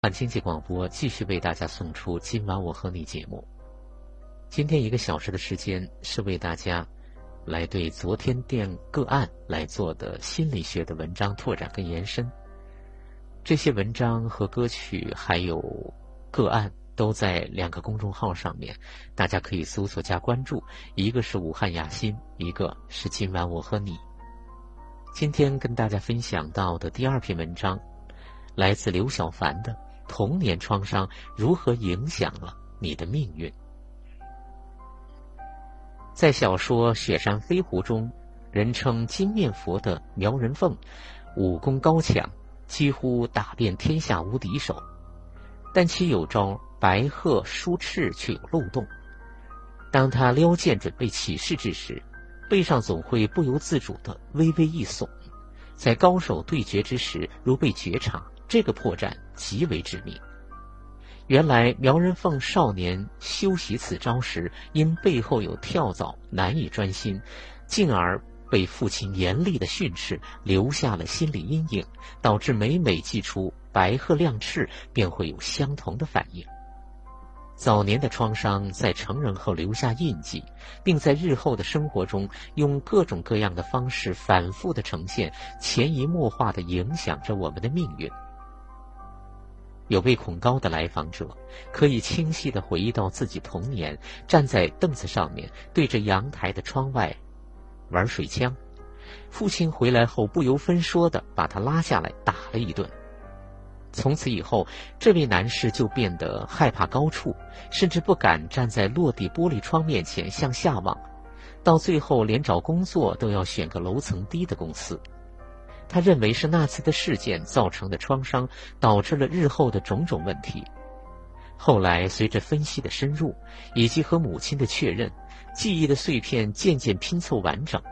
按经济广播继续为大家送出今晚我和你节目。今天一个小时的时间是为大家来对昨天电个案来做的心理学的文章拓展跟延伸。这些文章和歌曲还有个案都在两个公众号上面，大家可以搜索加关注。一个是武汉雅心，一个是今晚我和你。今天跟大家分享到的第二篇文章，来自刘小凡的。童年创伤如何影响了你的命运？在小说《雪山飞狐》中，人称金面佛的苗人凤，武功高强，几乎打遍天下无敌手。但其有招白鹤舒翅却有漏洞。当他撩剑准备起势之时，背上总会不由自主的微微一耸。在高手对决之时，如被觉察。这个破绽极为致命。原来苗人凤少年修习此招时，因背后有跳蚤，难以专心，进而被父亲严厉的训斥，留下了心理阴影，导致每每祭出白鹤亮翅，便会有相同的反应。早年的创伤在成人后留下印记，并在日后的生活中用各种各样的方式反复的呈现，潜移默化的影响着我们的命运。有位恐高的来访者，可以清晰地回忆到自己童年站在凳子上面，对着阳台的窗外玩水枪。父亲回来后不由分说地把他拉下来打了一顿。从此以后，这位男士就变得害怕高处，甚至不敢站在落地玻璃窗面前向下望。到最后，连找工作都要选个楼层低的公司。他认为是那次的事件造成的创伤，导致了日后的种种问题。后来随着分析的深入，以及和母亲的确认，记忆的碎片渐渐拼凑完整。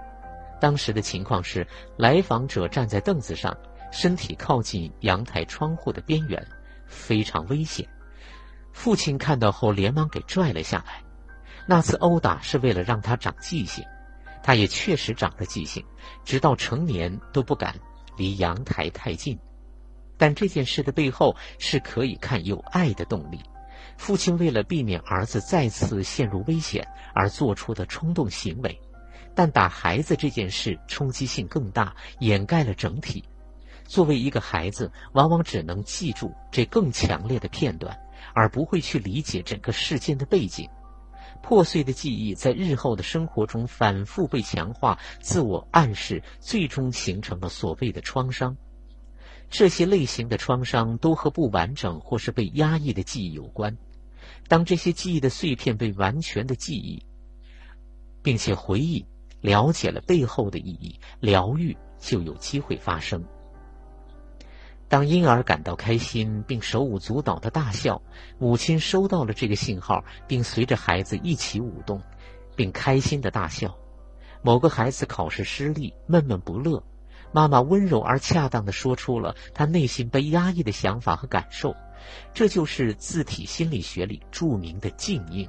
当时的情况是，来访者站在凳子上，身体靠近阳台窗户的边缘，非常危险。父亲看到后连忙给拽了下来。那次殴打是为了让他长记性，他也确实长了记性，直到成年都不敢。离阳台太近，但这件事的背后是可以看有爱的动力。父亲为了避免儿子再次陷入危险而做出的冲动行为，但打孩子这件事冲击性更大，掩盖了整体。作为一个孩子，往往只能记住这更强烈的片段，而不会去理解整个事件的背景。破碎的记忆在日后的生活中反复被强化，自我暗示，最终形成了所谓的创伤。这些类型的创伤都和不完整或是被压抑的记忆有关。当这些记忆的碎片被完全的记忆，并且回忆了解了背后的意义，疗愈就有机会发生。当婴儿感到开心并手舞足蹈的大笑，母亲收到了这个信号，并随着孩子一起舞动，并开心的大笑。某个孩子考试失利，闷闷不乐，妈妈温柔而恰当的说出了他内心被压抑的想法和感受，这就是自体心理学里著名的静应。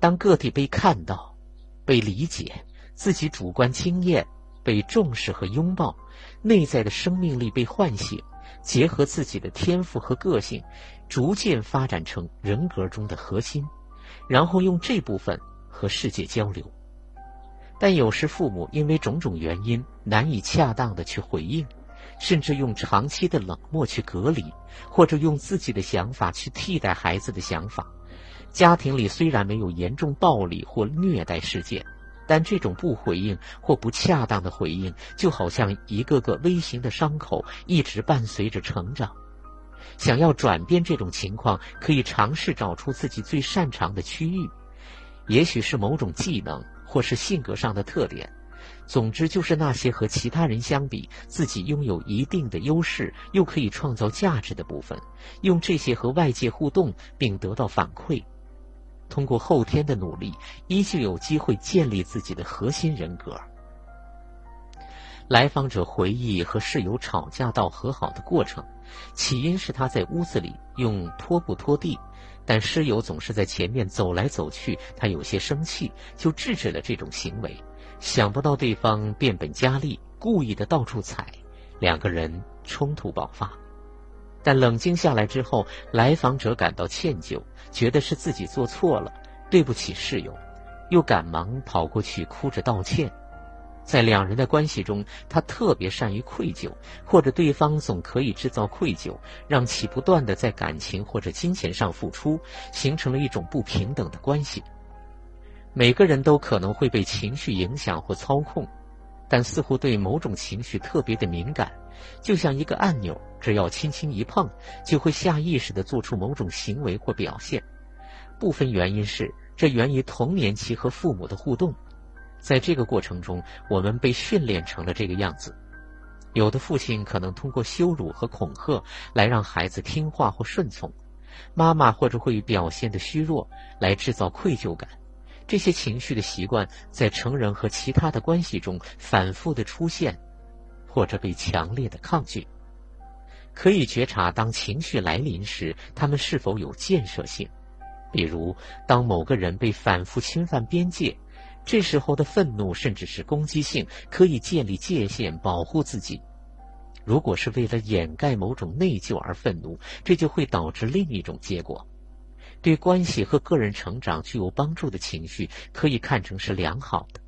当个体被看到、被理解，自己主观经验被重视和拥抱。内在的生命力被唤醒，结合自己的天赋和个性，逐渐发展成人格中的核心，然后用这部分和世界交流。但有时父母因为种种原因难以恰当的去回应，甚至用长期的冷漠去隔离，或者用自己的想法去替代孩子的想法。家庭里虽然没有严重暴力或虐待事件。但这种不回应或不恰当的回应，就好像一个个微型的伤口，一直伴随着成长。想要转变这种情况，可以尝试找出自己最擅长的区域，也许是某种技能，或是性格上的特点。总之，就是那些和其他人相比，自己拥有一定的优势，又可以创造价值的部分。用这些和外界互动，并得到反馈。通过后天的努力，依旧有机会建立自己的核心人格。来访者回忆和室友吵架到和好的过程，起因是他在屋子里用拖布拖地，但室友总是在前面走来走去，他有些生气，就制止了这种行为。想不到对方变本加厉，故意的到处踩，两个人冲突爆发。但冷静下来之后，来访者感到歉疚，觉得是自己做错了，对不起室友，又赶忙跑过去哭着道歉。在两人的关系中，他特别善于愧疚，或者对方总可以制造愧疚，让其不断的在感情或者金钱上付出，形成了一种不平等的关系。每个人都可能会被情绪影响或操控，但似乎对某种情绪特别的敏感，就像一个按钮，只要轻轻一碰，就会下意识的做出某种行为或表现。部分原因是这源于童年期和父母的互动。在这个过程中，我们被训练成了这个样子。有的父亲可能通过羞辱和恐吓来让孩子听话或顺从，妈妈或者会表现的虚弱来制造愧疚感。这些情绪的习惯在成人和其他的关系中反复的出现，或者被强烈的抗拒。可以觉察当情绪来临时，他们是否有建设性。比如，当某个人被反复侵犯边界。这时候的愤怒甚至是攻击性，可以建立界限保护自己。如果是为了掩盖某种内疚而愤怒，这就会导致另一种结果。对关系和个人成长具有帮助的情绪，可以看成是良好的；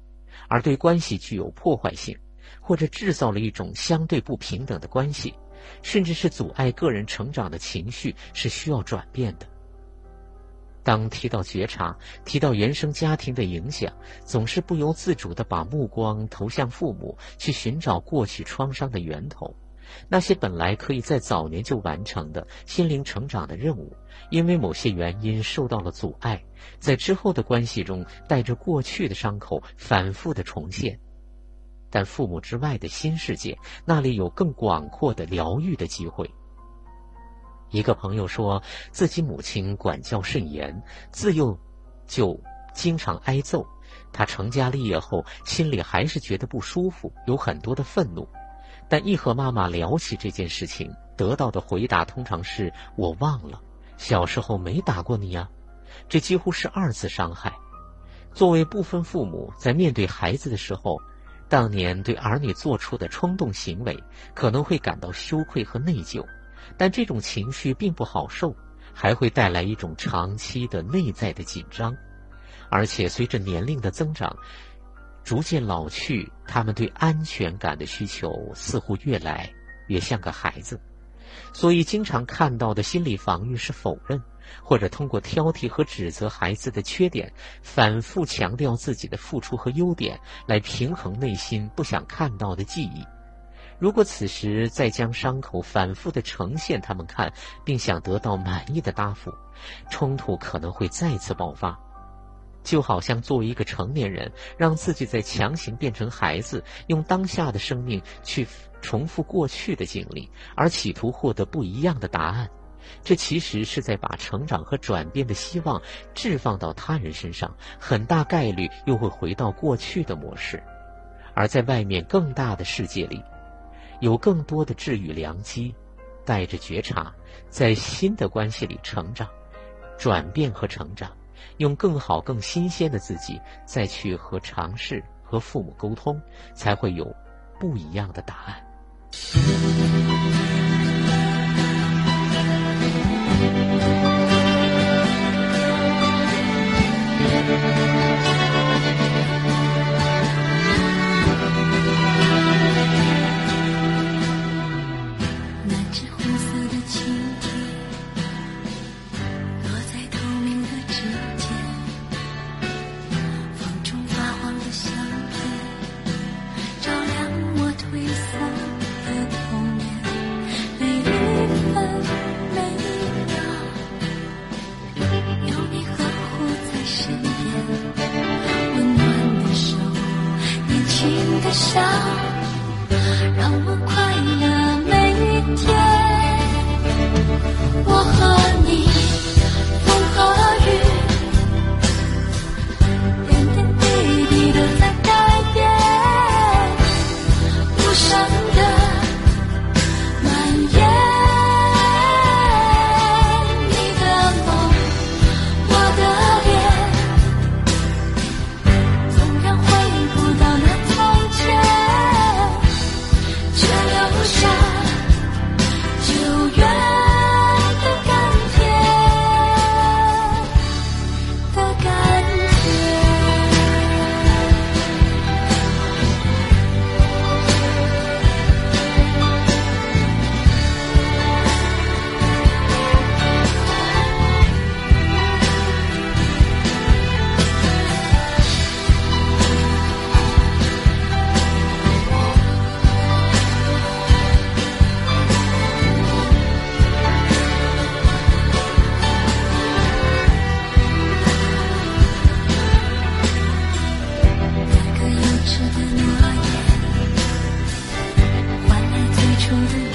而对关系具有破坏性，或者制造了一种相对不平等的关系，甚至是阻碍个人成长的情绪，是需要转变的。当提到觉察，提到原生家庭的影响，总是不由自主地把目光投向父母，去寻找过去创伤的源头。那些本来可以在早年就完成的心灵成长的任务，因为某些原因受到了阻碍，在之后的关系中带着过去的伤口反复的重现。但父母之外的新世界，那里有更广阔的疗愈的机会。一个朋友说自己母亲管教甚严，自幼就经常挨揍。他成家立业后，心里还是觉得不舒服，有很多的愤怒。但一和妈妈聊起这件事情，得到的回答通常是“我忘了，小时候没打过你呀”，这几乎是二次伤害。作为部分父母，在面对孩子的时候，当年对儿女做出的冲动行为，可能会感到羞愧和内疚。但这种情绪并不好受，还会带来一种长期的内在的紧张，而且随着年龄的增长，逐渐老去，他们对安全感的需求似乎越来越像个孩子，所以经常看到的心理防御是否认，或者通过挑剔和指责孩子的缺点，反复强调自己的付出和优点，来平衡内心不想看到的记忆。如果此时再将伤口反复的呈现他们看，并想得到满意的答复，冲突可能会再次爆发。就好像作为一个成年人，让自己在强行变成孩子，用当下的生命去重复过去的经历，而企图获得不一样的答案，这其实是在把成长和转变的希望置放到他人身上，很大概率又会回到过去的模式。而在外面更大的世界里。有更多的治愈良机，带着觉察，在新的关系里成长、转变和成长，用更好、更新鲜的自己再去和尝试和父母沟通，才会有不一样的答案。children.